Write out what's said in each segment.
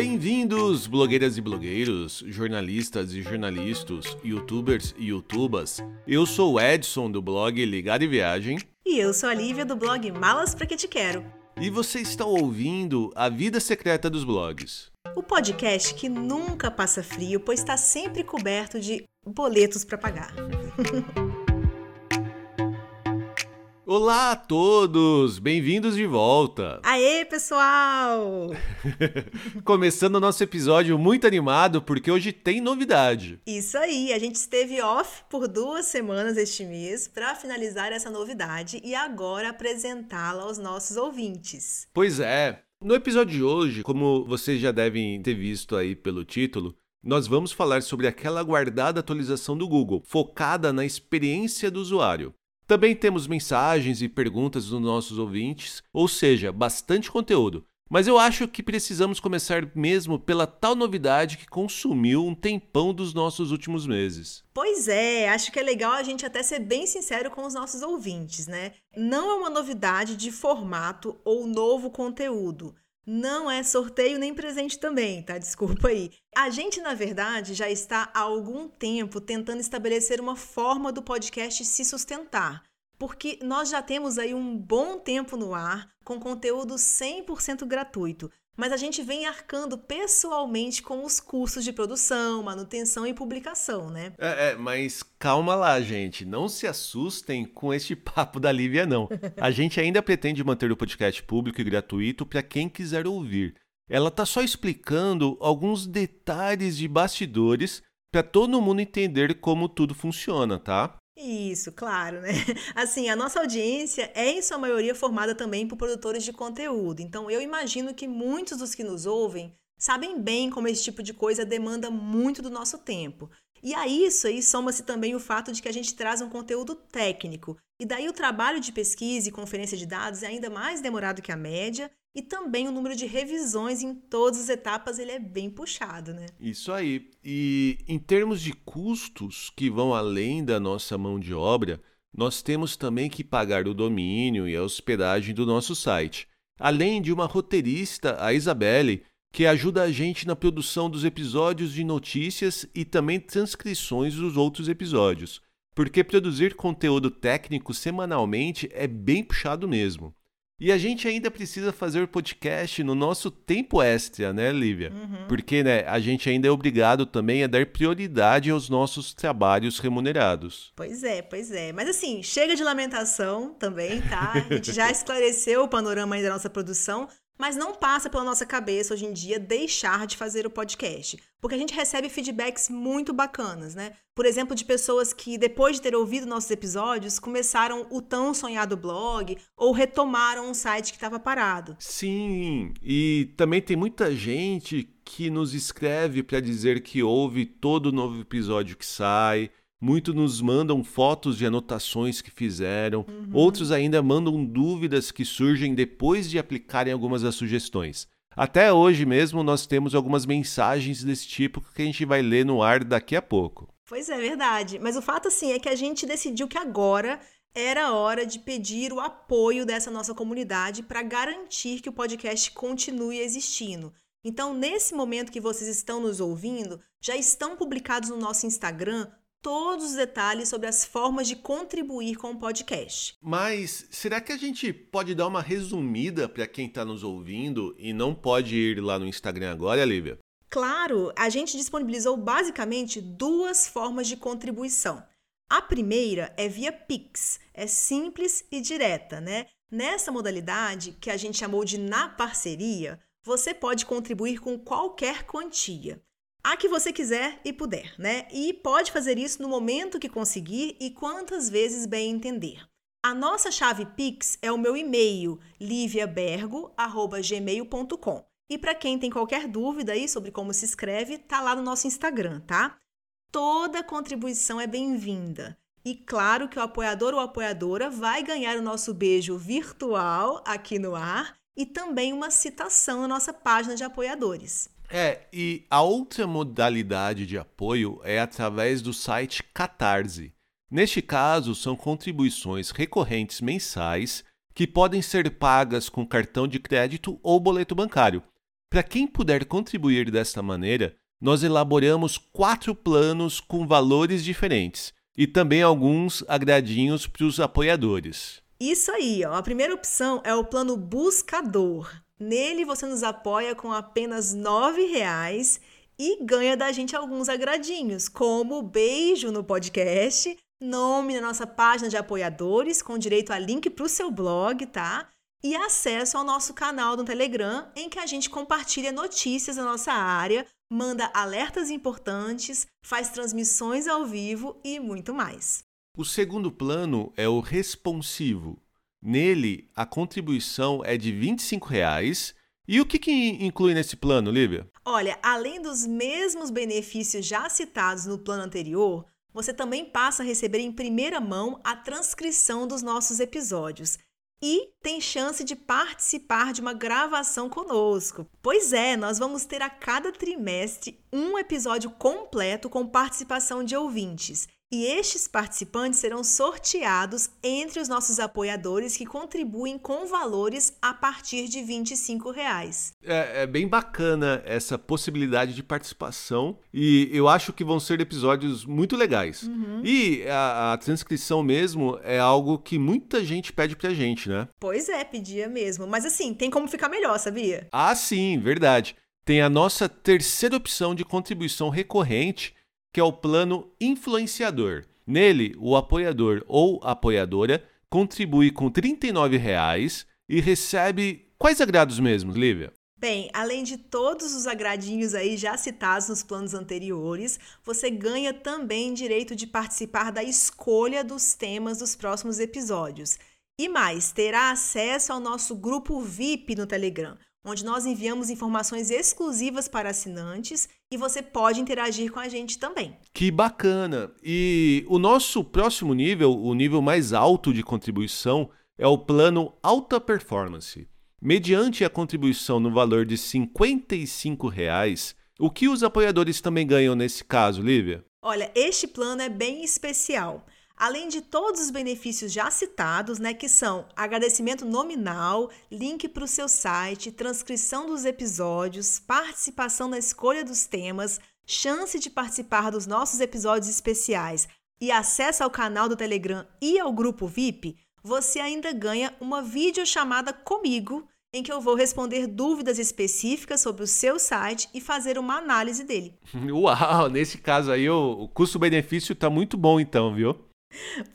Bem-vindos, blogueiras e blogueiros, jornalistas e jornalistas, youtubers e youtubas. Eu sou o Edson do blog Ligado em Viagem. E eu sou a Lívia do blog Malas Pra Que Te Quero. E você está ouvindo A Vida Secreta dos Blogs. O podcast que nunca passa frio, pois está sempre coberto de boletos para pagar. Olá a todos! Bem-vindos de volta! Aê, pessoal! Começando o nosso episódio muito animado porque hoje tem novidade. Isso aí, a gente esteve off por duas semanas este mês para finalizar essa novidade e agora apresentá-la aos nossos ouvintes. Pois é, no episódio de hoje, como vocês já devem ter visto aí pelo título, nós vamos falar sobre aquela aguardada atualização do Google, focada na experiência do usuário. Também temos mensagens e perguntas dos nossos ouvintes, ou seja, bastante conteúdo. Mas eu acho que precisamos começar mesmo pela tal novidade que consumiu um tempão dos nossos últimos meses. Pois é, acho que é legal a gente até ser bem sincero com os nossos ouvintes, né? Não é uma novidade de formato ou novo conteúdo. Não é sorteio nem presente também, tá? Desculpa aí. A gente, na verdade, já está há algum tempo tentando estabelecer uma forma do podcast se sustentar. Porque nós já temos aí um bom tempo no ar com conteúdo 100% gratuito mas a gente vem arcando pessoalmente com os custos de produção, manutenção e publicação, né? É, é, mas calma lá, gente. Não se assustem com este papo da Lívia, não. A gente ainda pretende manter o podcast público e gratuito para quem quiser ouvir. Ela tá só explicando alguns detalhes de bastidores para todo mundo entender como tudo funciona, tá? Isso, claro, né? Assim, a nossa audiência é em sua maioria formada também por produtores de conteúdo. Então, eu imagino que muitos dos que nos ouvem sabem bem como esse tipo de coisa demanda muito do nosso tempo. E a isso aí soma-se também o fato de que a gente traz um conteúdo técnico. E daí o trabalho de pesquisa e conferência de dados é ainda mais demorado que a média e também o número de revisões em todas as etapas ele é bem puxado, né? Isso aí. E em termos de custos que vão além da nossa mão de obra, nós temos também que pagar o domínio e a hospedagem do nosso site. Além de uma roteirista, a Isabelle, que ajuda a gente na produção dos episódios de notícias e também transcrições dos outros episódios. Porque produzir conteúdo técnico semanalmente é bem puxado mesmo. E a gente ainda precisa fazer o podcast no nosso tempo extra, né, Lívia? Uhum. Porque né, a gente ainda é obrigado também a dar prioridade aos nossos trabalhos remunerados. Pois é, pois é. Mas assim, chega de lamentação também, tá? A gente já esclareceu o panorama aí da nossa produção. Mas não passa pela nossa cabeça hoje em dia deixar de fazer o podcast, porque a gente recebe feedbacks muito bacanas, né? Por exemplo, de pessoas que depois de ter ouvido nossos episódios começaram o tão sonhado blog ou retomaram um site que estava parado. Sim, e também tem muita gente que nos escreve para dizer que ouve todo novo episódio que sai, Muitos nos mandam fotos de anotações que fizeram, uhum. outros ainda mandam dúvidas que surgem depois de aplicarem algumas das sugestões. Até hoje mesmo nós temos algumas mensagens desse tipo que a gente vai ler no ar daqui a pouco. Pois é, verdade. Mas o fato assim é que a gente decidiu que agora era hora de pedir o apoio dessa nossa comunidade para garantir que o podcast continue existindo. Então, nesse momento que vocês estão nos ouvindo, já estão publicados no nosso Instagram todos os detalhes sobre as formas de contribuir com o podcast. Mas será que a gente pode dar uma resumida para quem está nos ouvindo e não pode ir lá no Instagram agora, Lívia? Claro, a gente disponibilizou basicamente duas formas de contribuição. A primeira é via Pix, é simples e direta, né? Nessa modalidade, que a gente chamou de na parceria, você pode contribuir com qualquer quantia a que você quiser e puder, né? E pode fazer isso no momento que conseguir e quantas vezes bem entender. A nossa chave Pix é o meu e-mail, liviabergo@gmail.com. E para quem tem qualquer dúvida aí sobre como se escreve, tá lá no nosso Instagram, tá? Toda contribuição é bem-vinda. E claro que o apoiador ou apoiadora vai ganhar o nosso beijo virtual aqui no ar e também uma citação na nossa página de apoiadores. É, e a outra modalidade de apoio é através do site Catarse. Neste caso, são contribuições recorrentes mensais que podem ser pagas com cartão de crédito ou boleto bancário. Para quem puder contribuir desta maneira, nós elaboramos quatro planos com valores diferentes e também alguns agradinhos para os apoiadores. Isso aí, ó. a primeira opção é o plano Buscador. Nele você nos apoia com apenas R$ 9,00 e ganha da gente alguns agradinhos, como beijo no podcast, nome na nossa página de apoiadores, com direito a link para o seu blog, tá? E acesso ao nosso canal no Telegram, em que a gente compartilha notícias da nossa área, manda alertas importantes, faz transmissões ao vivo e muito mais. O segundo plano é o responsivo. Nele, a contribuição é de 25 reais. E o que, que inclui nesse plano, Lívia? Olha, além dos mesmos benefícios já citados no plano anterior, você também passa a receber em primeira mão a transcrição dos nossos episódios e tem chance de participar de uma gravação conosco. Pois é, nós vamos ter a cada trimestre um episódio completo com participação de ouvintes. E estes participantes serão sorteados entre os nossos apoiadores que contribuem com valores a partir de 25 reais. É, é, bem bacana essa possibilidade de participação e eu acho que vão ser episódios muito legais. Uhum. E a, a, transcrição mesmo é algo que muita gente pede pra gente, né? Pois é, pedia mesmo. Mas assim, tem como ficar melhor, sabia? Ah, sim, verdade. Tem a nossa terceira opção de contribuição recorrente que é o plano influenciador. Nele, o apoiador ou apoiadora contribui com R$ 39,00 e recebe quais agrados mesmo, Lívia? Bem, além de todos os agradinhos aí já citados nos planos anteriores, você ganha também direito de participar da escolha dos temas dos próximos episódios. E mais, terá acesso ao nosso grupo VIP no Telegram, onde nós enviamos informações exclusivas para assinantes e você pode interagir com a gente também. Que bacana! E o nosso próximo nível, o nível mais alto de contribuição, é o plano Alta Performance. Mediante a contribuição no valor de 55 reais, o que os apoiadores também ganham nesse caso, Lívia? Olha, este plano é bem especial além de todos os benefícios já citados, né, que são agradecimento nominal, link para o seu site, transcrição dos episódios, participação na escolha dos temas, chance de participar dos nossos episódios especiais e acesso ao canal do Telegram e ao grupo VIP, você ainda ganha uma videochamada comigo em que eu vou responder dúvidas específicas sobre o seu site e fazer uma análise dele. Uau, nesse caso aí o custo-benefício está muito bom então, viu?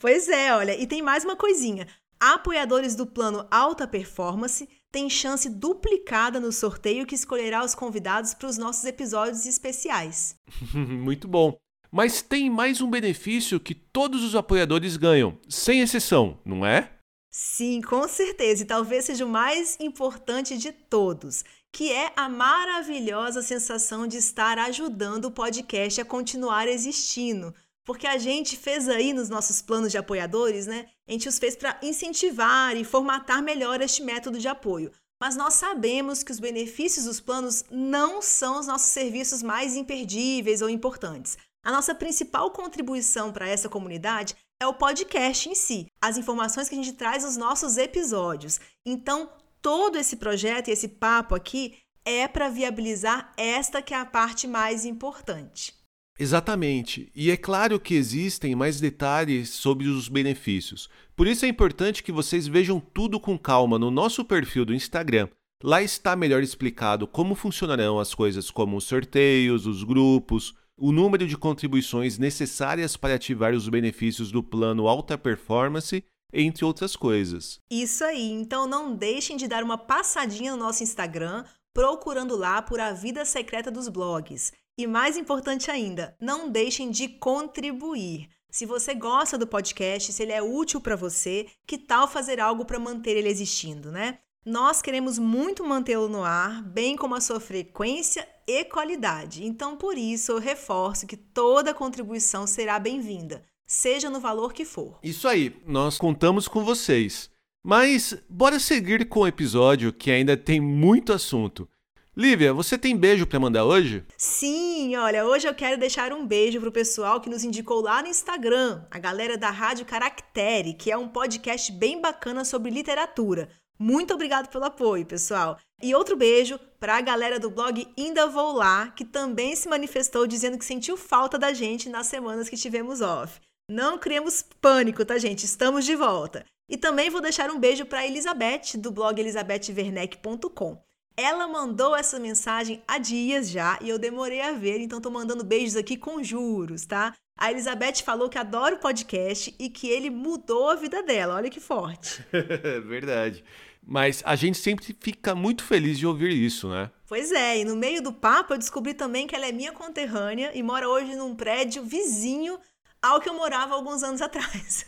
Pois é, olha, e tem mais uma coisinha. Apoiadores do plano Alta Performance têm chance duplicada no sorteio que escolherá os convidados para os nossos episódios especiais. Muito bom. Mas tem mais um benefício que todos os apoiadores ganham, sem exceção, não é? Sim, com certeza, e talvez seja o mais importante de todos, que é a maravilhosa sensação de estar ajudando o podcast a continuar existindo porque a gente fez aí nos nossos planos de apoiadores, né? A gente os fez para incentivar e formatar melhor este método de apoio. Mas nós sabemos que os benefícios dos planos não são os nossos serviços mais imperdíveis ou importantes. A nossa principal contribuição para essa comunidade é o podcast em si, as informações que a gente traz nos nossos episódios. Então, todo esse projeto e esse papo aqui é para viabilizar esta que é a parte mais importante. Exatamente. E é claro que existem mais detalhes sobre os benefícios. Por isso é importante que vocês vejam tudo com calma no nosso perfil do Instagram. Lá está melhor explicado como funcionarão as coisas como os sorteios, os grupos, o número de contribuições necessárias para ativar os benefícios do plano alta performance, entre outras coisas. Isso aí. Então não deixem de dar uma passadinha no nosso Instagram, procurando lá por A Vida Secreta dos Blogs. E mais importante ainda, não deixem de contribuir. Se você gosta do podcast, se ele é útil para você, que tal fazer algo para manter ele existindo, né? Nós queremos muito mantê-lo no ar, bem como a sua frequência e qualidade. Então, por isso, eu reforço que toda contribuição será bem-vinda, seja no valor que for. Isso aí, nós contamos com vocês. Mas bora seguir com o episódio que ainda tem muito assunto. Lívia, você tem beijo para mandar hoje? Sim, olha, hoje eu quero deixar um beijo pro pessoal que nos indicou lá no Instagram, a galera da Rádio Caractere, que é um podcast bem bacana sobre literatura. Muito obrigado pelo apoio, pessoal. E outro beijo para a galera do blog Ainda Vou Lá, que também se manifestou dizendo que sentiu falta da gente nas semanas que tivemos off. Não criemos pânico, tá, gente? Estamos de volta. E também vou deixar um beijo para Elizabeth, do blog elizabethwerneck.com. Ela mandou essa mensagem há dias já e eu demorei a ver, então tô mandando beijos aqui com juros, tá? A Elizabeth falou que adora o podcast e que ele mudou a vida dela. Olha que forte. Verdade. Mas a gente sempre fica muito feliz de ouvir isso, né? Pois é, e no meio do papo eu descobri também que ela é minha conterrânea e mora hoje num prédio vizinho ao que eu morava alguns anos atrás.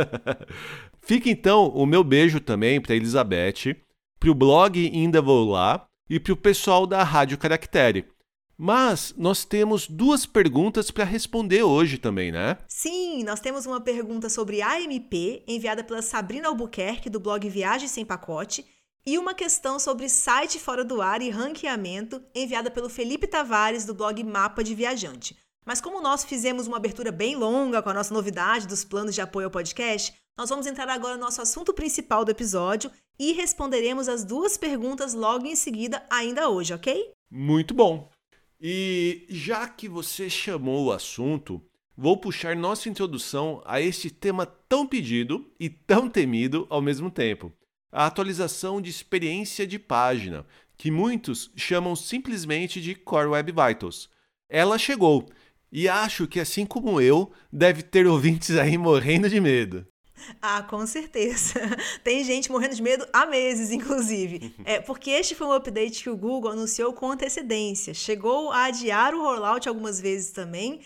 Fica então o meu beijo também para Elizabeth, para o blog Ainda Vou Lá e para o pessoal da Rádio Caractere. Mas nós temos duas perguntas para responder hoje também, né? Sim, nós temos uma pergunta sobre AMP, enviada pela Sabrina Albuquerque, do blog Viagem Sem Pacote, e uma questão sobre site fora do ar e ranqueamento, enviada pelo Felipe Tavares, do blog Mapa de Viajante. Mas como nós fizemos uma abertura bem longa com a nossa novidade dos planos de apoio ao podcast, nós vamos entrar agora no nosso assunto principal do episódio e responderemos as duas perguntas logo em seguida, ainda hoje, ok? Muito bom! E já que você chamou o assunto, vou puxar nossa introdução a este tema tão pedido e tão temido ao mesmo tempo: a atualização de experiência de página, que muitos chamam simplesmente de Core Web Vitals. Ela chegou e acho que, assim como eu, deve ter ouvintes aí morrendo de medo. Ah, com certeza. Tem gente morrendo de medo há meses, inclusive. É, porque este foi um update que o Google anunciou com antecedência. Chegou a adiar o rollout algumas vezes também.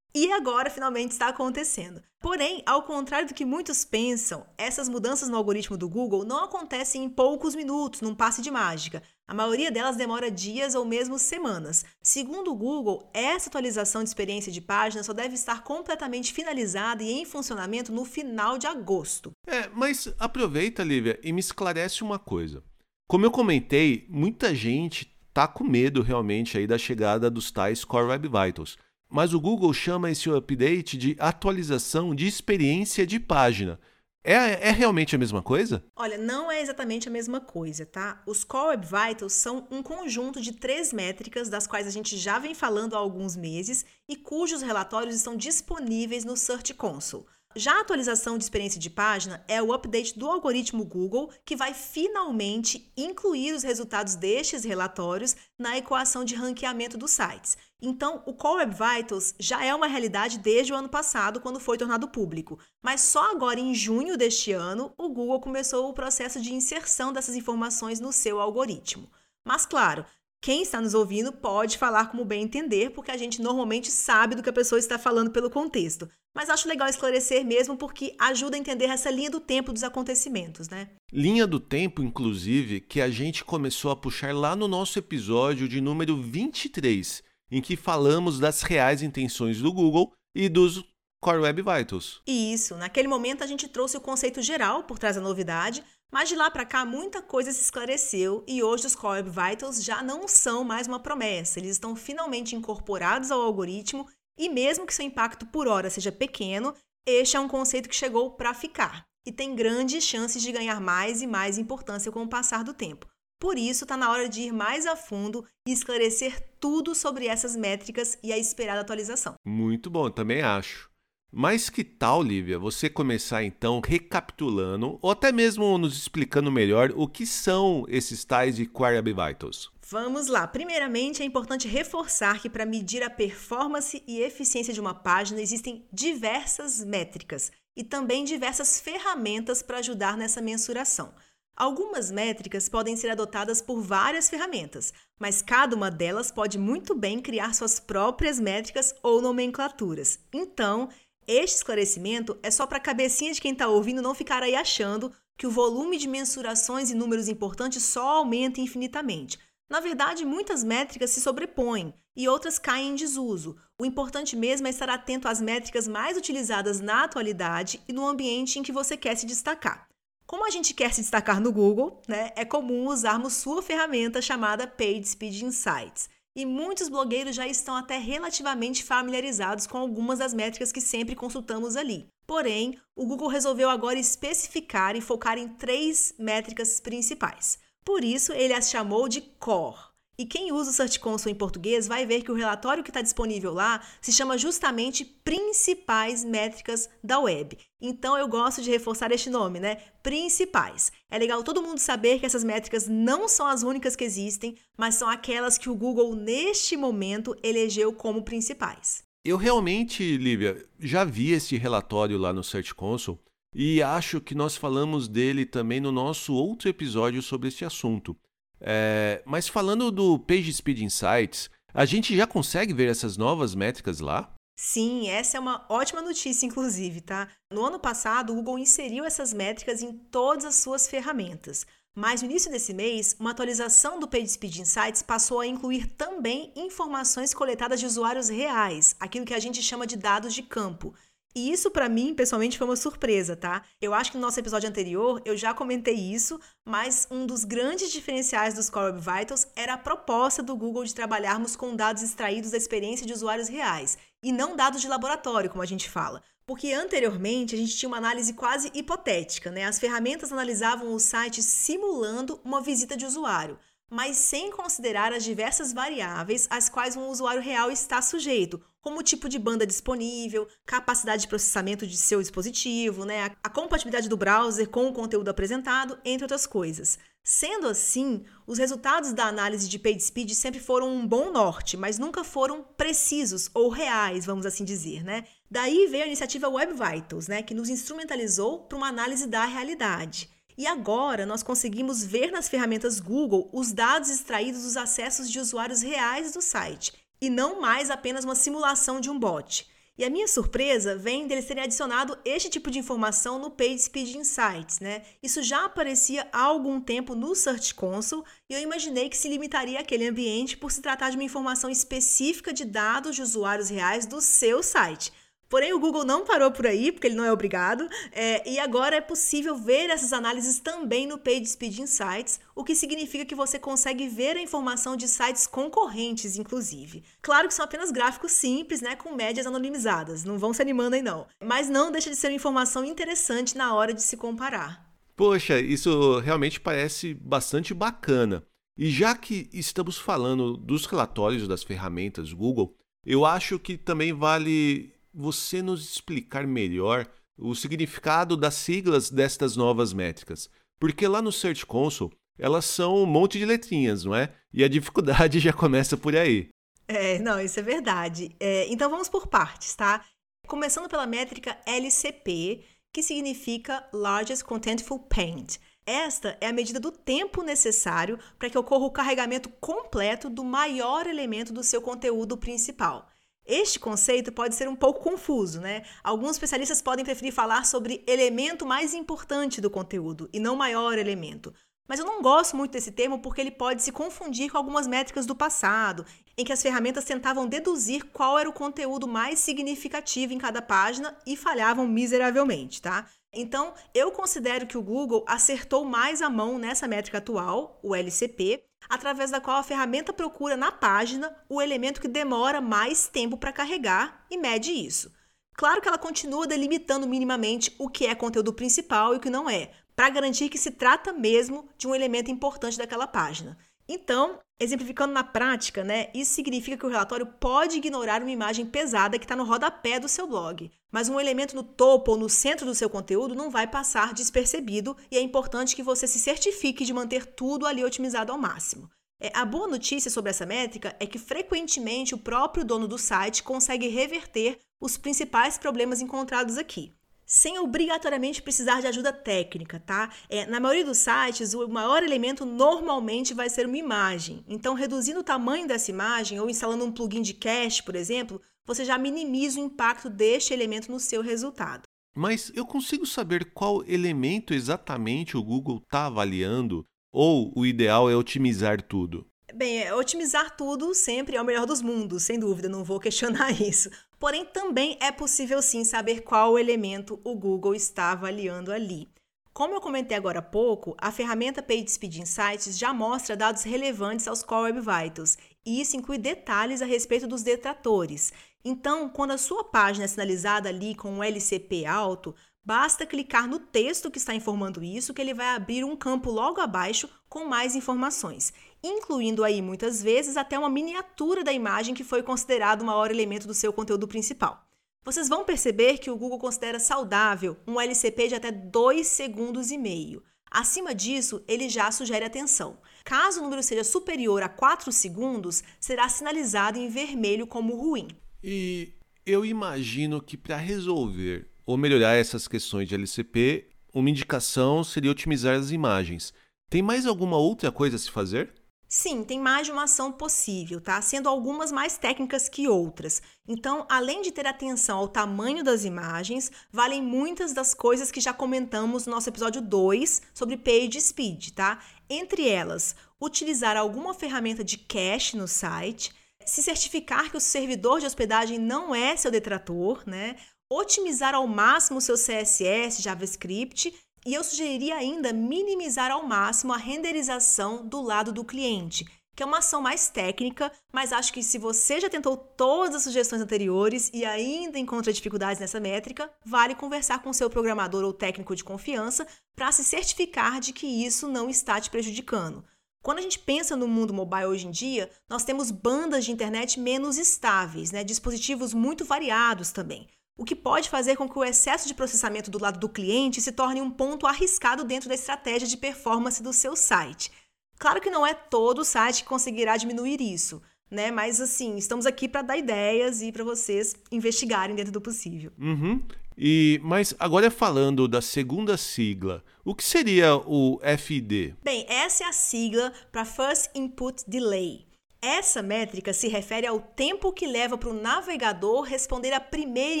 E agora finalmente está acontecendo. Porém, ao contrário do que muitos pensam, essas mudanças no algoritmo do Google não acontecem em poucos minutos, num passe de mágica. A maioria delas demora dias ou mesmo semanas. Segundo o Google, essa atualização de experiência de página só deve estar completamente finalizada e em funcionamento no final de agosto. É, mas aproveita, Lívia, e me esclarece uma coisa. Como eu comentei, muita gente tá com medo realmente aí da chegada dos tais Core Web Vitals. Mas o Google chama esse update de atualização de experiência de página. É, é realmente a mesma coisa? Olha, não é exatamente a mesma coisa, tá? Os Core Web Vitals são um conjunto de três métricas das quais a gente já vem falando há alguns meses e cujos relatórios estão disponíveis no Search Console. Já a atualização de experiência de página é o update do algoritmo Google que vai finalmente incluir os resultados destes relatórios na equação de ranqueamento dos sites. Então, o Core Web Vitals já é uma realidade desde o ano passado, quando foi tornado público. Mas só agora, em junho deste ano, o Google começou o processo de inserção dessas informações no seu algoritmo. Mas, claro, quem está nos ouvindo pode falar como bem entender, porque a gente normalmente sabe do que a pessoa está falando pelo contexto. Mas acho legal esclarecer mesmo porque ajuda a entender essa linha do tempo dos acontecimentos, né? Linha do tempo, inclusive, que a gente começou a puxar lá no nosso episódio de número 23 em que falamos das reais intenções do Google e dos Core Web Vitals. Isso, naquele momento a gente trouxe o conceito geral por trás da novidade, mas de lá para cá muita coisa se esclareceu e hoje os Core Web Vitals já não são mais uma promessa, eles estão finalmente incorporados ao algoritmo e mesmo que seu impacto por hora seja pequeno, este é um conceito que chegou para ficar e tem grandes chances de ganhar mais e mais importância com o passar do tempo. Por isso, está na hora de ir mais a fundo e esclarecer tudo sobre essas métricas e a esperada atualização. Muito bom, também acho. Mas que tal, Lívia, você começar então recapitulando ou até mesmo nos explicando melhor o que são esses tais de Query Vitals? Vamos lá. Primeiramente, é importante reforçar que para medir a performance e eficiência de uma página existem diversas métricas e também diversas ferramentas para ajudar nessa mensuração. Algumas métricas podem ser adotadas por várias ferramentas, mas cada uma delas pode muito bem criar suas próprias métricas ou nomenclaturas. Então, este esclarecimento é só para a cabecinha de quem está ouvindo não ficar aí achando que o volume de mensurações e números importantes só aumenta infinitamente. Na verdade, muitas métricas se sobrepõem e outras caem em desuso. O importante mesmo é estar atento às métricas mais utilizadas na atualidade e no ambiente em que você quer se destacar. Como a gente quer se destacar no Google, né, é comum usarmos sua ferramenta chamada PageSpeed Insights. E muitos blogueiros já estão até relativamente familiarizados com algumas das métricas que sempre consultamos ali. Porém, o Google resolveu agora especificar e focar em três métricas principais. Por isso, ele as chamou de Core. E quem usa o Search Console em português vai ver que o relatório que está disponível lá se chama justamente Principais Métricas da Web. Então eu gosto de reforçar este nome, né? Principais. É legal todo mundo saber que essas métricas não são as únicas que existem, mas são aquelas que o Google neste momento elegeu como principais. Eu realmente, Lívia, já vi esse relatório lá no Search Console e acho que nós falamos dele também no nosso outro episódio sobre este assunto. É, mas falando do PageSpeed Insights, a gente já consegue ver essas novas métricas lá? Sim, essa é uma ótima notícia, inclusive, tá? No ano passado, o Google inseriu essas métricas em todas as suas ferramentas. Mas no início desse mês, uma atualização do PageSpeed Insights passou a incluir também informações coletadas de usuários reais, aquilo que a gente chama de dados de campo. E isso para mim, pessoalmente, foi uma surpresa, tá? Eu acho que no nosso episódio anterior eu já comentei isso, mas um dos grandes diferenciais dos Core Web Vitals era a proposta do Google de trabalharmos com dados extraídos da experiência de usuários reais e não dados de laboratório, como a gente fala. Porque anteriormente a gente tinha uma análise quase hipotética, né? As ferramentas analisavam o site simulando uma visita de usuário mas sem considerar as diversas variáveis às quais um usuário real está sujeito, como o tipo de banda disponível, capacidade de processamento de seu dispositivo, né, a compatibilidade do browser com o conteúdo apresentado, entre outras coisas. Sendo assim, os resultados da análise de PageSpeed sempre foram um bom norte, mas nunca foram precisos ou reais, vamos assim dizer, né? Daí veio a iniciativa Web Vitals, né, que nos instrumentalizou para uma análise da realidade. E agora nós conseguimos ver nas ferramentas Google os dados extraídos dos acessos de usuários reais do site e não mais apenas uma simulação de um bot. E a minha surpresa vem deles terem adicionado este tipo de informação no PageSpeed Insights, né? Isso já aparecia há algum tempo no Search Console e eu imaginei que se limitaria àquele ambiente por se tratar de uma informação específica de dados de usuários reais do seu site. Porém, o Google não parou por aí, porque ele não é obrigado, é, e agora é possível ver essas análises também no PageSpeed Insights, o que significa que você consegue ver a informação de sites concorrentes, inclusive. Claro que são apenas gráficos simples, né, com médias anonimizadas, não vão se animando aí não. Mas não deixa de ser uma informação interessante na hora de se comparar. Poxa, isso realmente parece bastante bacana. E já que estamos falando dos relatórios das ferramentas Google, eu acho que também vale você nos explicar melhor o significado das siglas destas novas métricas? Porque lá no Search Console elas são um monte de letrinhas, não é? E a dificuldade já começa por aí. É, não, isso é verdade. É, então vamos por partes, tá? Começando pela métrica LCP, que significa Largest Contentful Paint. Esta é a medida do tempo necessário para que ocorra o carregamento completo do maior elemento do seu conteúdo principal. Este conceito pode ser um pouco confuso, né? Alguns especialistas podem preferir falar sobre elemento mais importante do conteúdo e não maior elemento. Mas eu não gosto muito desse termo porque ele pode se confundir com algumas métricas do passado, em que as ferramentas tentavam deduzir qual era o conteúdo mais significativo em cada página e falhavam miseravelmente, tá? Então, eu considero que o Google acertou mais a mão nessa métrica atual, o LCP, através da qual a ferramenta procura na página o elemento que demora mais tempo para carregar e mede isso. Claro que ela continua delimitando minimamente o que é conteúdo principal e o que não é, para garantir que se trata mesmo de um elemento importante daquela página. Então, exemplificando na prática, né, isso significa que o relatório pode ignorar uma imagem pesada que está no rodapé do seu blog, mas um elemento no topo ou no centro do seu conteúdo não vai passar despercebido e é importante que você se certifique de manter tudo ali otimizado ao máximo. É, a boa notícia sobre essa métrica é que frequentemente o próprio dono do site consegue reverter os principais problemas encontrados aqui sem obrigatoriamente precisar de ajuda técnica, tá? É, na maioria dos sites, o maior elemento normalmente vai ser uma imagem. Então, reduzindo o tamanho dessa imagem ou instalando um plugin de cache, por exemplo, você já minimiza o impacto deste elemento no seu resultado. Mas eu consigo saber qual elemento exatamente o Google está avaliando? Ou o ideal é otimizar tudo? Bem, é, otimizar tudo sempre é o melhor dos mundos, sem dúvida, não vou questionar isso. Porém, também é possível sim saber qual elemento o Google está avaliando ali. Como eu comentei agora há pouco, a ferramenta PageSpeed Insights já mostra dados relevantes aos Core Web Vitals e isso inclui detalhes a respeito dos detratores. Então, quando a sua página é sinalizada ali com um LCP alto, basta clicar no texto que está informando isso, que ele vai abrir um campo logo abaixo com mais informações, incluindo aí muitas vezes até uma miniatura da imagem que foi considerado o maior elemento do seu conteúdo principal. Vocês vão perceber que o Google considera saudável um LCP de até 2 segundos e meio. Acima disso, ele já sugere atenção. Caso o número seja superior a 4 segundos, será sinalizado em vermelho como ruim. E eu imagino que para resolver ou melhorar essas questões de LCP, uma indicação seria otimizar as imagens. Tem mais alguma outra coisa a se fazer? Sim, tem mais de uma ação possível, tá? Sendo algumas mais técnicas que outras. Então, além de ter atenção ao tamanho das imagens, valem muitas das coisas que já comentamos no nosso episódio 2 sobre page speed, tá? Entre elas, utilizar alguma ferramenta de cache no site, se certificar que o servidor de hospedagem não é seu detrator, né? Otimizar ao máximo o seu CSS, JavaScript e eu sugeriria ainda minimizar ao máximo a renderização do lado do cliente, que é uma ação mais técnica, mas acho que se você já tentou todas as sugestões anteriores e ainda encontra dificuldades nessa métrica, vale conversar com seu programador ou técnico de confiança para se certificar de que isso não está te prejudicando. Quando a gente pensa no mundo mobile hoje em dia, nós temos bandas de internet menos estáveis, né? dispositivos muito variados também o que pode fazer com que o excesso de processamento do lado do cliente se torne um ponto arriscado dentro da estratégia de performance do seu site. Claro que não é todo site que conseguirá diminuir isso, né? Mas assim, estamos aqui para dar ideias e para vocês investigarem dentro do possível. Uhum. E, mas agora falando da segunda sigla, o que seria o FID? Bem, essa é a sigla para First Input Delay. Essa métrica se refere ao tempo que leva para o navegador responder à primeira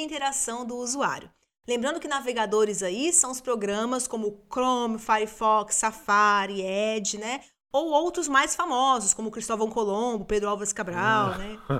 interação do usuário. Lembrando que navegadores aí são os programas como Chrome, Firefox, Safari, Edge, né? Ou outros mais famosos, como Cristóvão Colombo, Pedro Álvares Cabral, né? uh,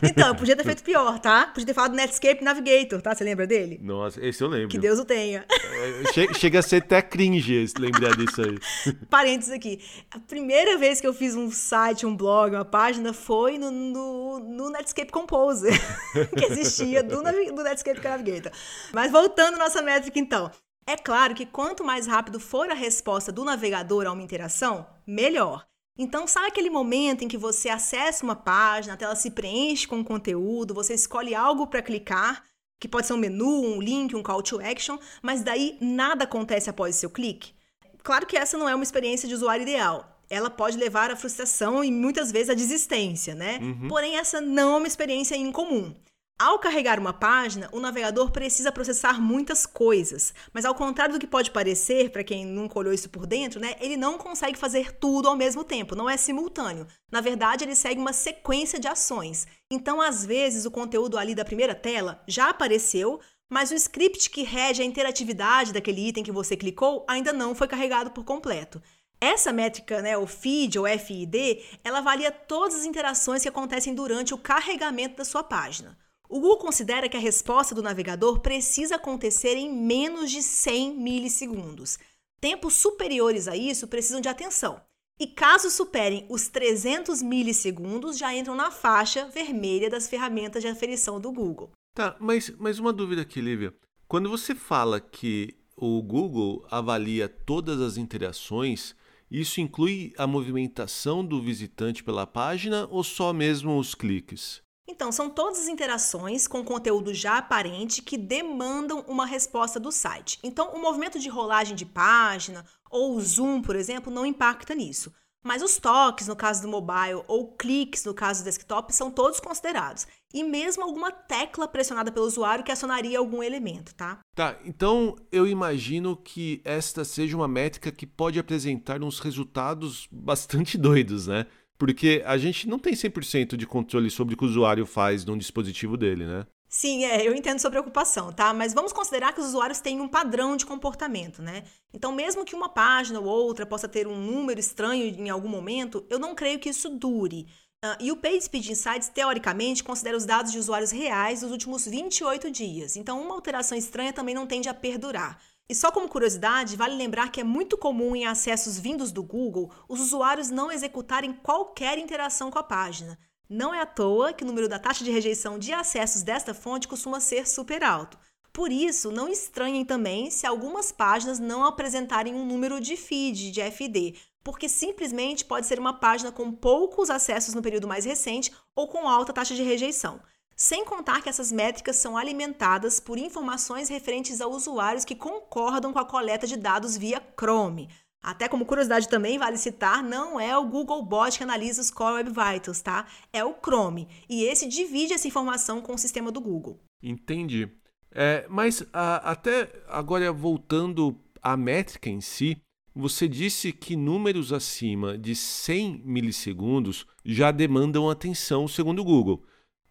então, podia ter feito pior, tá? Podia ter falado Netscape Navigator, tá? Você lembra dele? Nossa, esse eu lembro. Que Deus o tenha. É, chega a ser até cringe lembrar disso aí. Parênteses aqui. A primeira vez que eu fiz um site, um blog, uma página, foi no, no, no Netscape Composer, que existia do, do Netscape Navigator. Mas voltando à nossa métrica, então. É claro que quanto mais rápido for a resposta do navegador a uma interação, melhor. Então, sabe aquele momento em que você acessa uma página, a tela se preenche com conteúdo, você escolhe algo para clicar, que pode ser um menu, um link, um call to action, mas daí nada acontece após o seu clique? Claro que essa não é uma experiência de usuário ideal. Ela pode levar à frustração e muitas vezes à desistência, né? Uhum. Porém, essa não é uma experiência incomum. Ao carregar uma página, o navegador precisa processar muitas coisas, mas ao contrário do que pode parecer para quem nunca olhou isso por dentro, né, ele não consegue fazer tudo ao mesmo tempo, não é simultâneo. Na verdade, ele segue uma sequência de ações. Então, às vezes, o conteúdo ali da primeira tela já apareceu, mas o script que rege a interatividade daquele item que você clicou ainda não foi carregado por completo. Essa métrica, né, o feed ou FID, ela avalia todas as interações que acontecem durante o carregamento da sua página. O Google considera que a resposta do navegador precisa acontecer em menos de 100 milissegundos. Tempos superiores a isso precisam de atenção. E caso superem os 300 milissegundos, já entram na faixa vermelha das ferramentas de aferição do Google. Tá, mas, mas uma dúvida aqui, Lívia. Quando você fala que o Google avalia todas as interações, isso inclui a movimentação do visitante pela página ou só mesmo os cliques? Então, são todas as interações com conteúdo já aparente que demandam uma resposta do site. Então, o movimento de rolagem de página ou o zoom, por exemplo, não impacta nisso. Mas os toques, no caso do mobile, ou cliques, no caso do desktop, são todos considerados. E mesmo alguma tecla pressionada pelo usuário que acionaria algum elemento, tá? Tá, então eu imagino que esta seja uma métrica que pode apresentar uns resultados bastante doidos, né? Porque a gente não tem 100% de controle sobre o que o usuário faz num dispositivo dele, né? Sim, é, eu entendo sua preocupação, tá? Mas vamos considerar que os usuários têm um padrão de comportamento, né? Então, mesmo que uma página ou outra possa ter um número estranho em algum momento, eu não creio que isso dure. Uh, e o PageSpeed Insights, teoricamente, considera os dados de usuários reais dos últimos 28 dias. Então, uma alteração estranha também não tende a perdurar. E só como curiosidade, vale lembrar que é muito comum em acessos vindos do Google os usuários não executarem qualquer interação com a página. Não é à toa que o número da taxa de rejeição de acessos desta fonte costuma ser super alto. Por isso, não estranhem também se algumas páginas não apresentarem um número de feed, de FD, porque simplesmente pode ser uma página com poucos acessos no período mais recente ou com alta taxa de rejeição. Sem contar que essas métricas são alimentadas por informações referentes a usuários que concordam com a coleta de dados via Chrome. Até como curiosidade também vale citar, não é o Google Bot que analisa os Core Web Vitals, tá? É o Chrome. E esse divide essa informação com o sistema do Google. Entendi. É, mas a, até agora voltando à métrica em si, você disse que números acima de 100 milissegundos já demandam atenção, segundo o Google.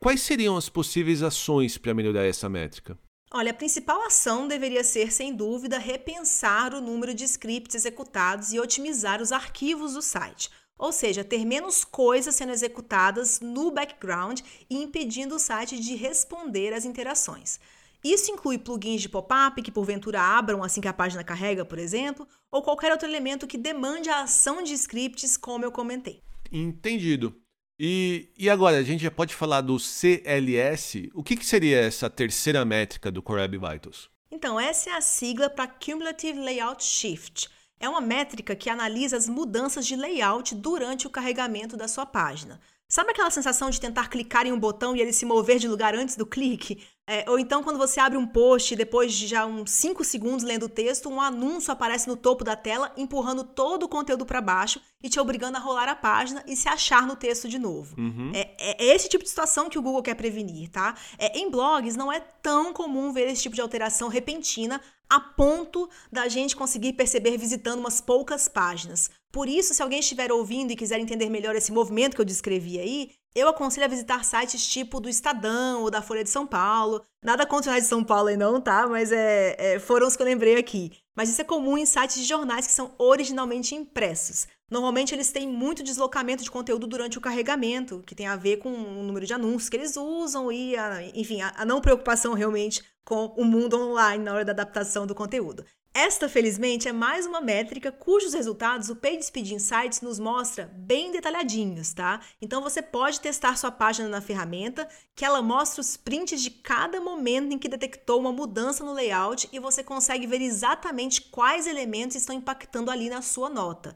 Quais seriam as possíveis ações para melhorar essa métrica? Olha, a principal ação deveria ser, sem dúvida, repensar o número de scripts executados e otimizar os arquivos do site. Ou seja, ter menos coisas sendo executadas no background e impedindo o site de responder às interações. Isso inclui plugins de pop-up que porventura abram assim que a página carrega, por exemplo, ou qualquer outro elemento que demande a ação de scripts, como eu comentei. Entendido. E, e agora, a gente já pode falar do CLS. O que, que seria essa terceira métrica do Core Web Vitals? Então, essa é a sigla para Cumulative Layout Shift. É uma métrica que analisa as mudanças de layout durante o carregamento da sua página. Sabe aquela sensação de tentar clicar em um botão e ele se mover de lugar antes do clique? É, ou então, quando você abre um post e depois de já uns 5 segundos lendo o texto, um anúncio aparece no topo da tela, empurrando todo o conteúdo para baixo e te obrigando a rolar a página e se achar no texto de novo. Uhum. É, é, é, esse tipo de situação que o Google quer prevenir, tá? É, em blogs, não é tão comum ver esse tipo de alteração repentina a ponto da gente conseguir perceber visitando umas poucas páginas. Por isso, se alguém estiver ouvindo e quiser entender melhor esse movimento que eu descrevi aí, eu aconselho a visitar sites tipo do Estadão ou da Folha de São Paulo. Nada contra o de São Paulo aí não, tá? Mas é, é, foram os que eu lembrei aqui. Mas isso é comum em sites de jornais que são originalmente impressos. Normalmente eles têm muito deslocamento de conteúdo durante o carregamento, que tem a ver com o número de anúncios que eles usam e, a, enfim, a, a não preocupação realmente com o mundo online na hora da adaptação do conteúdo. Esta, felizmente, é mais uma métrica cujos resultados o PageSpeed Insights nos mostra bem detalhadinhos, tá? Então você pode testar sua página na ferramenta, que ela mostra os prints de cada momento em que detectou uma mudança no layout e você consegue ver exatamente quais elementos estão impactando ali na sua nota.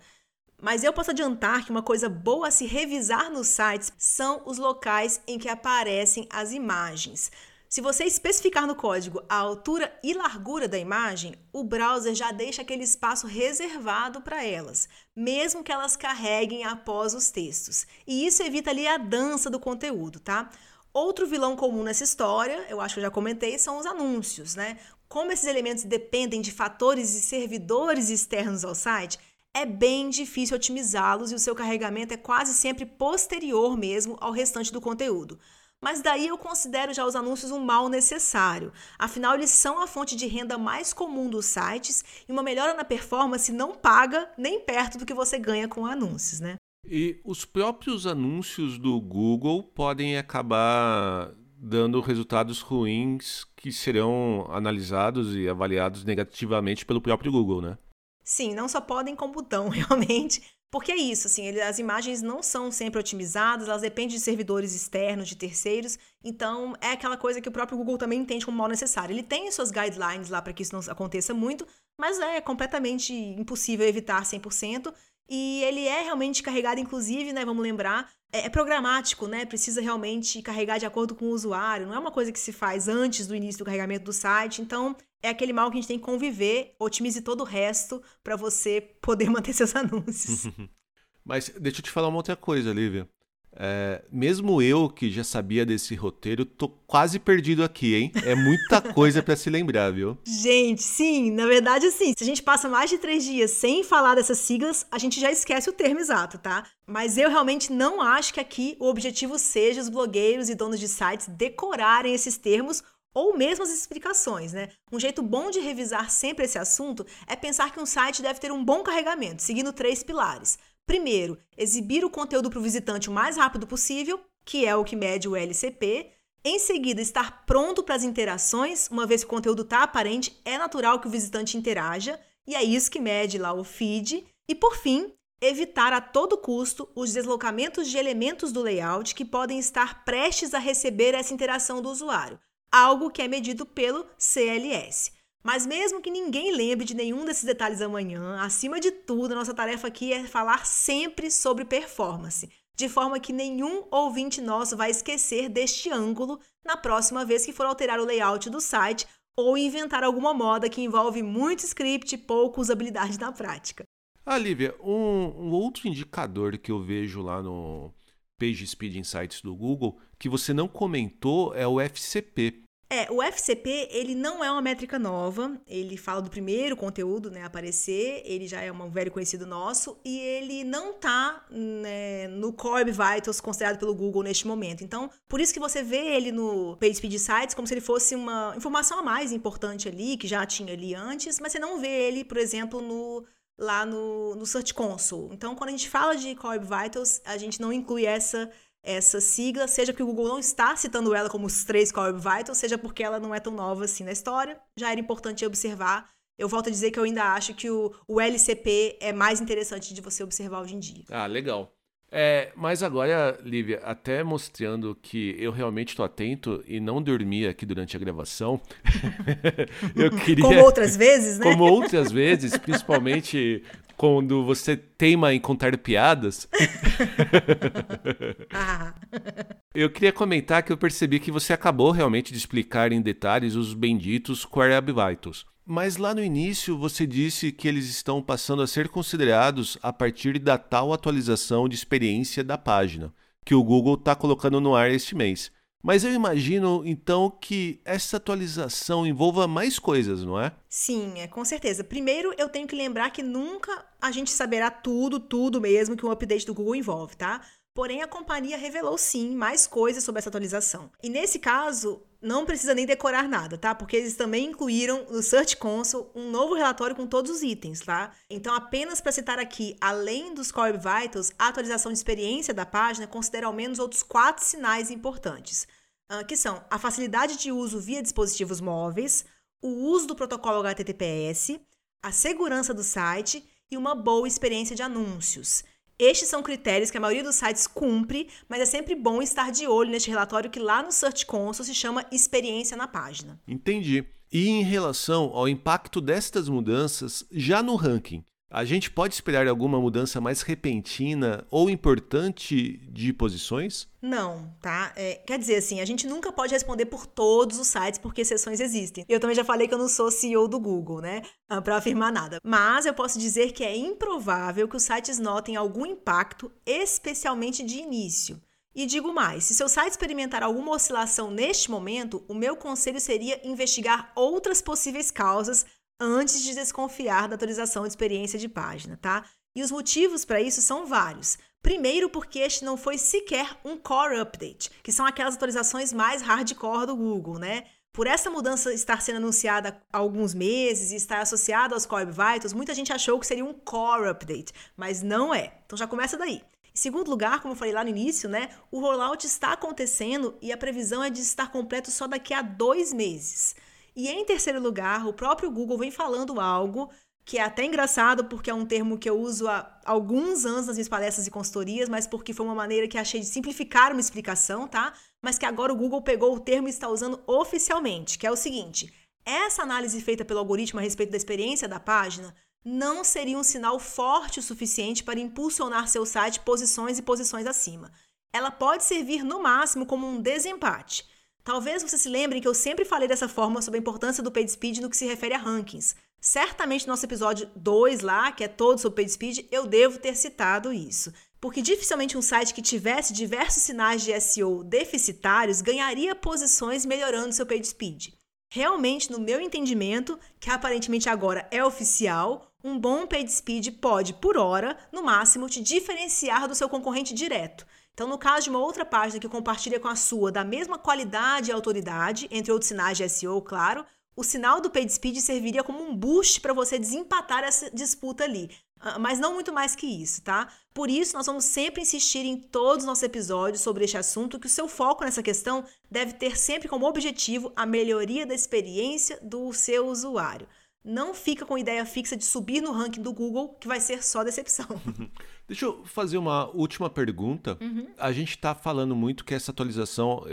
Mas eu posso adiantar que uma coisa boa a se revisar nos sites são os locais em que aparecem as imagens. Se você especificar no código a altura e largura da imagem, o browser já deixa aquele espaço reservado para elas, mesmo que elas carreguem após os textos. E isso evita ali a dança do conteúdo, tá? Outro vilão comum nessa história, eu acho que eu já comentei, são os anúncios, né? Como esses elementos dependem de fatores e servidores externos ao site, é bem difícil otimizá-los e o seu carregamento é quase sempre posterior mesmo ao restante do conteúdo. Mas daí eu considero já os anúncios um mal necessário. Afinal, eles são a fonte de renda mais comum dos sites e uma melhora na performance não paga nem perto do que você ganha com anúncios, né? E os próprios anúncios do Google podem acabar dando resultados ruins que serão analisados e avaliados negativamente pelo próprio Google, né? Sim, não só podem como botão, realmente. Porque é isso, assim, ele, as imagens não são sempre otimizadas, elas dependem de servidores externos, de terceiros, então é aquela coisa que o próprio Google também entende como mal necessário. Ele tem suas guidelines lá para que isso não aconteça muito, mas é completamente impossível evitar 100%, e ele é realmente carregado, inclusive, né, vamos lembrar, é, é programático, né, precisa realmente carregar de acordo com o usuário, não é uma coisa que se faz antes do início do carregamento do site, então é aquele mal que a gente tem que conviver, otimize todo o resto para você poder manter seus anúncios. Mas deixa eu te falar uma outra coisa, Lívia. É, mesmo eu que já sabia desse roteiro, tô quase perdido aqui, hein? É muita coisa para se lembrar, viu? Gente, sim, na verdade, sim. Se a gente passa mais de três dias sem falar dessas siglas, a gente já esquece o termo exato, tá? Mas eu realmente não acho que aqui o objetivo seja os blogueiros e donos de sites decorarem esses termos ou mesmo as explicações, né? Um jeito bom de revisar sempre esse assunto é pensar que um site deve ter um bom carregamento, seguindo três pilares. Primeiro, exibir o conteúdo para o visitante o mais rápido possível, que é o que mede o LCP. Em seguida, estar pronto para as interações, uma vez que o conteúdo está aparente, é natural que o visitante interaja, e é isso que mede lá o feed. E por fim, evitar a todo custo os deslocamentos de elementos do layout que podem estar prestes a receber essa interação do usuário, algo que é medido pelo CLS. Mas mesmo que ninguém lembre de nenhum desses detalhes amanhã, acima de tudo, a nossa tarefa aqui é falar sempre sobre performance de forma que nenhum ouvinte nosso vai esquecer deste ângulo na próxima vez que for alterar o layout do site ou inventar alguma moda que envolve muito script e pouca usabilidade na prática. Ah, Lívia, um, um outro indicador que eu vejo lá no Page Speed Insights do Google que você não comentou é o FCP. É, o FCP, ele não é uma métrica nova, ele fala do primeiro conteúdo, né, aparecer, ele já é um velho conhecido nosso e ele não tá né, no Core Vitals considerado pelo Google neste momento. Então, por isso que você vê ele no PageSpeed Sites como se ele fosse uma informação a mais importante ali, que já tinha ali antes, mas você não vê ele, por exemplo, no lá no, no Search Console. Então, quando a gente fala de Core Vitals, a gente não inclui essa essa sigla, seja porque o Google não está citando ela como os três Core Vitals, seja porque ela não é tão nova assim na história. Já era importante observar. Eu volto a dizer que eu ainda acho que o, o LCP é mais interessante de você observar hoje em dia. Ah, legal. É, mas agora, Lívia, até mostrando que eu realmente estou atento e não dormi aqui durante a gravação, eu queria. Como outras vezes, né? Como outras vezes, principalmente quando você teima em contar piadas. Eu queria comentar que eu percebi que você acabou realmente de explicar em detalhes os benditos Query Vitals. Mas lá no início você disse que eles estão passando a ser considerados a partir da tal atualização de experiência da página, que o Google está colocando no ar este mês. Mas eu imagino então que essa atualização envolva mais coisas, não é? Sim, é com certeza. Primeiro, eu tenho que lembrar que nunca a gente saberá tudo, tudo mesmo que um update do Google envolve, tá? Porém, a companhia revelou sim mais coisas sobre essa atualização. E nesse caso, não precisa nem decorar nada, tá? Porque eles também incluíram no Search Console um novo relatório com todos os itens, tá? Então, apenas para citar aqui, além dos Core Vitals, a atualização de experiência da página considera ao menos outros quatro sinais importantes, uh, que são a facilidade de uso via dispositivos móveis, o uso do protocolo HTTPS, a segurança do site e uma boa experiência de anúncios. Estes são critérios que a maioria dos sites cumpre, mas é sempre bom estar de olho neste relatório que lá no Search Console se chama Experiência na Página. Entendi. E em relação ao impacto destas mudanças já no ranking, a gente pode esperar alguma mudança mais repentina ou importante de posições? Não, tá? É, quer dizer assim, a gente nunca pode responder por todos os sites porque exceções existem. Eu também já falei que eu não sou CEO do Google, né? Ah, Para afirmar nada. Mas eu posso dizer que é improvável que os sites notem algum impacto, especialmente de início. E digo mais: se seu site experimentar alguma oscilação neste momento, o meu conselho seria investigar outras possíveis causas antes de desconfiar da atualização de experiência de página, tá? E os motivos para isso são vários. Primeiro, porque este não foi sequer um core update, que são aquelas atualizações mais hardcore do Google, né? Por essa mudança estar sendo anunciada há alguns meses e estar associada aos Core Vitals, muita gente achou que seria um core update, mas não é. Então já começa daí. Em segundo lugar, como eu falei lá no início, né, o rollout está acontecendo e a previsão é de estar completo só daqui a dois meses. E em terceiro lugar, o próprio Google vem falando algo que é até engraçado porque é um termo que eu uso há alguns anos nas minhas palestras e consultorias, mas porque foi uma maneira que achei de simplificar uma explicação, tá? Mas que agora o Google pegou o termo e está usando oficialmente, que é o seguinte: essa análise feita pelo algoritmo a respeito da experiência da página não seria um sinal forte o suficiente para impulsionar seu site posições e posições acima. Ela pode servir no máximo como um desempate. Talvez você se lembre que eu sempre falei dessa forma sobre a importância do PageSpeed no que se refere a rankings. Certamente no nosso episódio 2 lá, que é todo sobre PageSpeed, eu devo ter citado isso. Porque dificilmente um site que tivesse diversos sinais de SEO deficitários ganharia posições melhorando seu PageSpeed. Realmente, no meu entendimento, que aparentemente agora é oficial, um bom PageSpeed pode, por hora, no máximo, te diferenciar do seu concorrente direto. Então, no caso de uma outra página que compartilha com a sua da mesma qualidade e autoridade, entre outros sinais de SEO, claro, o sinal do PageSpeed serviria como um boost para você desempatar essa disputa ali. Ah, mas não muito mais que isso, tá? Por isso, nós vamos sempre insistir em todos os nossos episódios sobre este assunto que o seu foco nessa questão deve ter sempre como objetivo a melhoria da experiência do seu usuário. Não fica com ideia fixa de subir no ranking do Google, que vai ser só decepção. Deixa eu fazer uma última pergunta. Uhum. A gente está falando muito que essa atualização,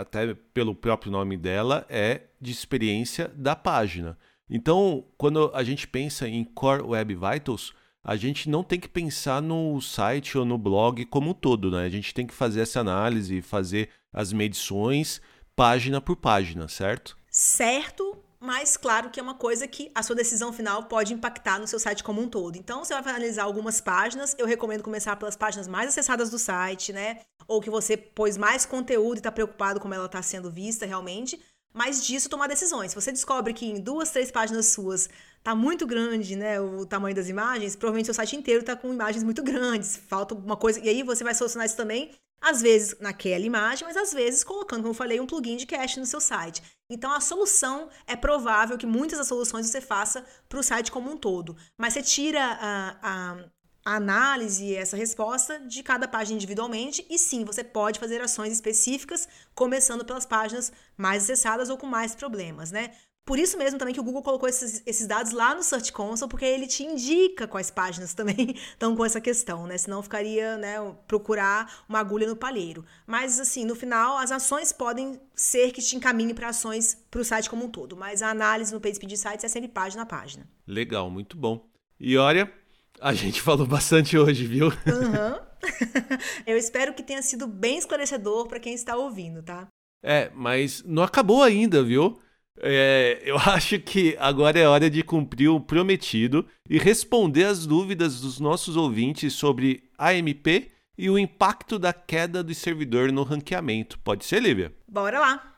até pelo próprio nome dela, é de experiência da página. Então, quando a gente pensa em Core Web Vitals, a gente não tem que pensar no site ou no blog como um todo, né? A gente tem que fazer essa análise, fazer as medições página por página, certo? Certo, mas claro que é uma coisa que a sua decisão final pode impactar no seu site como um todo. Então, você vai analisar algumas páginas, eu recomendo começar pelas páginas mais acessadas do site, né? Ou que você pôs mais conteúdo e está preocupado como ela está sendo vista realmente, mas disso tomar decisões. Se você descobre que em duas, três páginas suas tá muito grande, né, o tamanho das imagens, provavelmente seu site inteiro tá com imagens muito grandes, falta uma coisa, e aí você vai solucionar isso também às vezes naquela imagem, mas às vezes colocando, como eu falei, um plugin de cache no seu site. Então a solução é provável que muitas das soluções você faça para o site como um todo, mas você tira a, a, a análise, essa resposta de cada página individualmente, e sim, você pode fazer ações específicas, começando pelas páginas mais acessadas ou com mais problemas, né? Por isso mesmo também que o Google colocou esses, esses dados lá no Search Console, porque ele te indica quais páginas também estão com essa questão, né? Senão ficaria, né, procurar uma agulha no palheiro. Mas, assim, no final, as ações podem ser que te encaminhe para ações para o site como um todo. Mas a análise no PageSpeed Sites é sempre página a página. Legal, muito bom. E olha, a gente falou bastante hoje, viu? Uhum. Eu espero que tenha sido bem esclarecedor para quem está ouvindo, tá? É, mas não acabou ainda, viu? É, eu acho que agora é hora de cumprir o prometido e responder as dúvidas dos nossos ouvintes sobre AMP e o impacto da queda do servidor no ranqueamento. Pode ser, Lívia? Bora lá!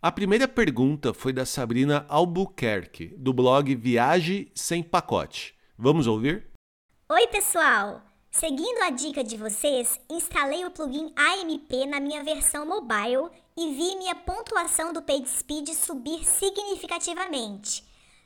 A primeira pergunta foi da Sabrina Albuquerque, do blog Viagem Sem Pacote. Vamos ouvir? Oi, pessoal! Seguindo a dica de vocês, instalei o plugin AMP na minha versão mobile e vi minha pontuação do PageSpeed subir significativamente.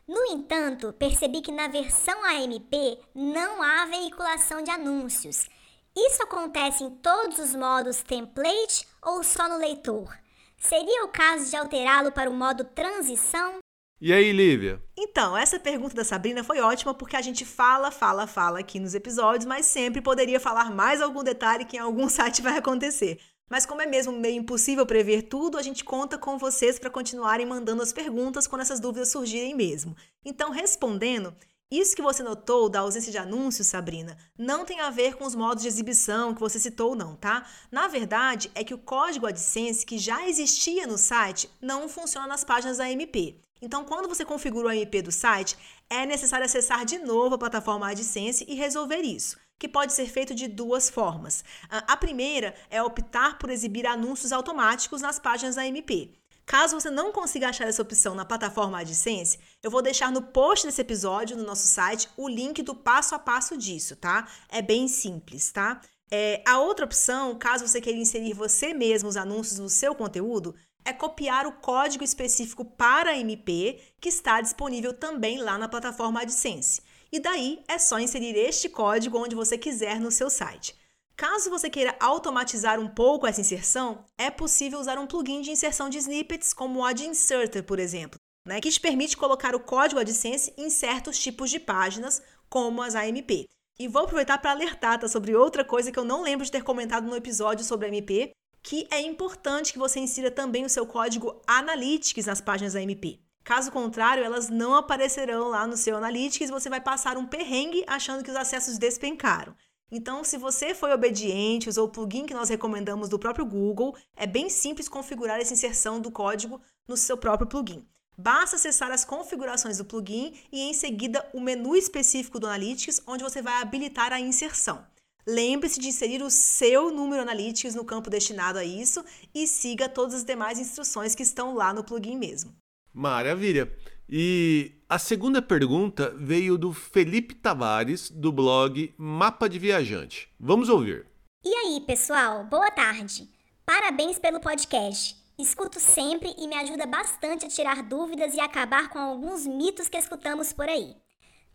No entanto, percebi que na versão AMP não há veiculação de anúncios. Isso acontece em todos os modos template ou só no leitor? Seria o caso de alterá-lo para o modo transição? E aí, Lívia? Então, essa pergunta da Sabrina foi ótima porque a gente fala, fala, fala aqui nos episódios, mas sempre poderia falar mais algum detalhe que em algum site vai acontecer. Mas como é mesmo meio impossível prever tudo, a gente conta com vocês para continuarem mandando as perguntas quando essas dúvidas surgirem mesmo. Então, respondendo, isso que você notou da ausência de anúncios, Sabrina, não tem a ver com os modos de exibição que você citou, não, tá? Na verdade, é que o código AdSense que já existia no site não funciona nas páginas AMP. Então, quando você configura o AMP do site, é necessário acessar de novo a plataforma AdSense e resolver isso, que pode ser feito de duas formas. A primeira é optar por exibir anúncios automáticos nas páginas AMP. Caso você não consiga achar essa opção na plataforma AdSense, eu vou deixar no post desse episódio no nosso site o link do passo a passo disso, tá? É bem simples, tá? É, a outra opção, caso você queira inserir você mesmo os anúncios no seu conteúdo, é copiar o código específico para MP que está disponível também lá na plataforma AdSense. E daí é só inserir este código onde você quiser no seu site. Caso você queira automatizar um pouco essa inserção, é possível usar um plugin de inserção de snippets como o Ad Inserter, por exemplo, né, que te permite colocar o código AdSense em certos tipos de páginas, como as AMP. E vou aproveitar para alertar tá, sobre outra coisa que eu não lembro de ter comentado no episódio sobre AMP, que é importante que você insira também o seu código Analytics nas páginas AMP. Caso contrário, elas não aparecerão lá no seu Analytics e você vai passar um perrengue achando que os acessos despencaram. Então, se você foi obediente, usou o plugin que nós recomendamos do próprio Google, é bem simples configurar essa inserção do código no seu próprio plugin. Basta acessar as configurações do plugin e em seguida o menu específico do Analytics, onde você vai habilitar a inserção. Lembre-se de inserir o seu número Analytics no campo destinado a isso e siga todas as demais instruções que estão lá no plugin mesmo. Maravilha! E a segunda pergunta veio do Felipe Tavares, do blog Mapa de Viajante. Vamos ouvir. E aí, pessoal, boa tarde. Parabéns pelo podcast. Escuto sempre e me ajuda bastante a tirar dúvidas e acabar com alguns mitos que escutamos por aí.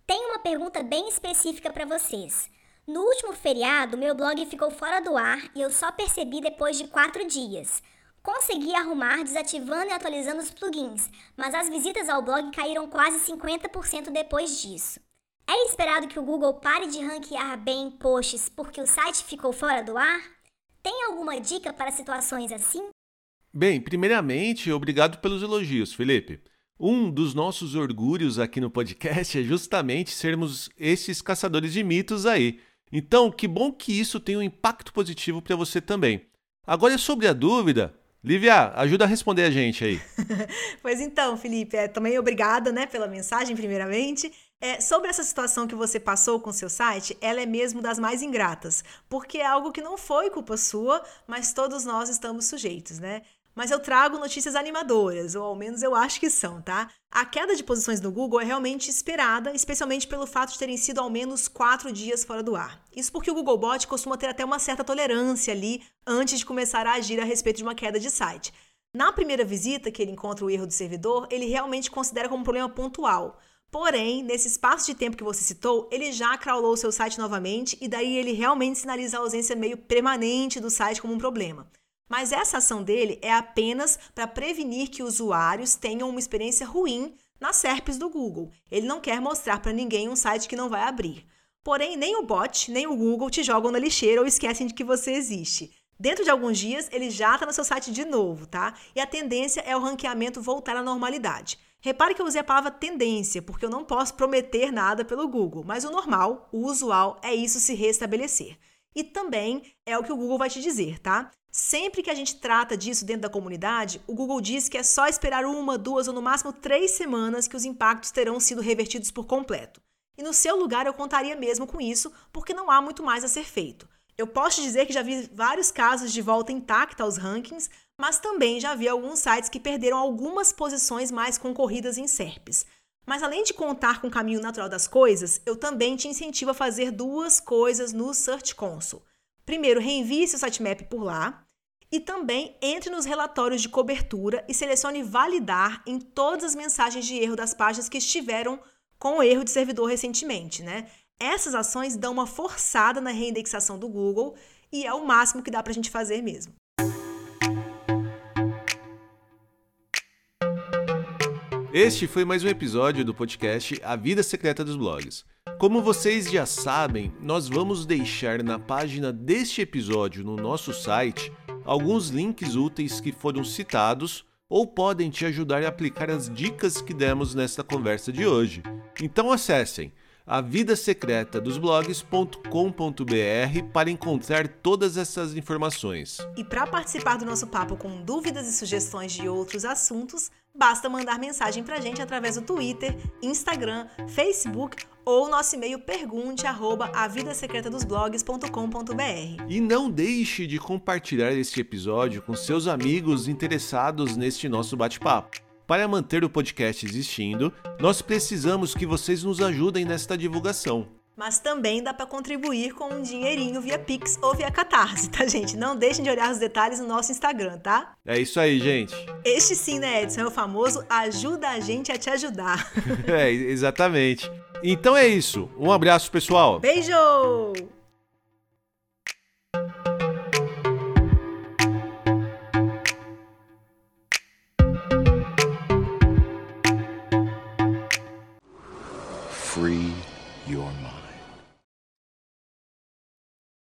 Tenho uma pergunta bem específica para vocês. No último feriado, meu blog ficou fora do ar e eu só percebi depois de quatro dias. Consegui arrumar desativando e atualizando os plugins, mas as visitas ao blog caíram quase 50% depois disso. É esperado que o Google pare de ranquear bem posts porque o site ficou fora do ar? Tem alguma dica para situações assim? Bem, primeiramente, obrigado pelos elogios, Felipe. Um dos nossos orgulhos aqui no podcast é justamente sermos esses caçadores de mitos aí. Então, que bom que isso tem um impacto positivo para você também. Agora, sobre a dúvida, Lívia, ajuda a responder a gente aí. pois então, Felipe, é, também obrigada né, pela mensagem, primeiramente. É, sobre essa situação que você passou com seu site, ela é mesmo das mais ingratas, porque é algo que não foi culpa sua, mas todos nós estamos sujeitos, né? Mas eu trago notícias animadoras, ou ao menos eu acho que são, tá? A queda de posições no Google é realmente esperada, especialmente pelo fato de terem sido ao menos quatro dias fora do ar. Isso porque o Googlebot costuma ter até uma certa tolerância ali antes de começar a agir a respeito de uma queda de site. Na primeira visita que ele encontra o erro do servidor, ele realmente considera como um problema pontual. Porém, nesse espaço de tempo que você citou, ele já crawlou o seu site novamente e daí ele realmente sinaliza a ausência meio permanente do site como um problema. Mas essa ação dele é apenas para prevenir que usuários tenham uma experiência ruim nas SERPs do Google. Ele não quer mostrar para ninguém um site que não vai abrir. Porém, nem o bot, nem o Google te jogam na lixeira ou esquecem de que você existe. Dentro de alguns dias, ele já está no seu site de novo, tá? E a tendência é o ranqueamento voltar à normalidade. Repare que eu usei a palavra tendência, porque eu não posso prometer nada pelo Google, mas o normal, o usual, é isso se restabelecer. E também é o que o Google vai te dizer, tá? Sempre que a gente trata disso dentro da comunidade, o Google diz que é só esperar uma, duas ou no máximo três semanas que os impactos terão sido revertidos por completo. E no seu lugar eu contaria mesmo com isso, porque não há muito mais a ser feito. Eu posso dizer que já vi vários casos de volta intacta aos rankings, mas também já vi alguns sites que perderam algumas posições mais concorridas em SERPs. Mas além de contar com o caminho natural das coisas, eu também te incentivo a fazer duas coisas no Search Console. Primeiro, reenvie seu sitemap por lá. E também entre nos relatórios de cobertura e selecione validar em todas as mensagens de erro das páginas que estiveram com erro de servidor recentemente, né? Essas ações dão uma forçada na reindexação do Google e é o máximo que dá para a gente fazer mesmo. Este foi mais um episódio do podcast A Vida Secreta dos Blogs. Como vocês já sabem, nós vamos deixar na página deste episódio no nosso site alguns links úteis que foram citados ou podem te ajudar a aplicar as dicas que demos nesta conversa de hoje. Então acessem a vida secreta dos blogs.com.br para encontrar todas essas informações. E para participar do nosso papo com dúvidas e sugestões de outros assuntos, basta mandar mensagem para a gente através do Twitter, Instagram, Facebook ou nosso e-mail pergunte arroba avidasecretadosblogs.com.br. E não deixe de compartilhar este episódio com seus amigos interessados neste nosso bate-papo. Para manter o podcast existindo, nós precisamos que vocês nos ajudem nesta divulgação. Mas também dá para contribuir com um dinheirinho via Pix ou via Catarse, tá, gente? Não deixem de olhar os detalhes no nosso Instagram, tá? É isso aí, gente. Este sim, né, Edson? É o famoso ajuda a gente a te ajudar. é, exatamente. Então é isso. Um abraço, pessoal. Beijo!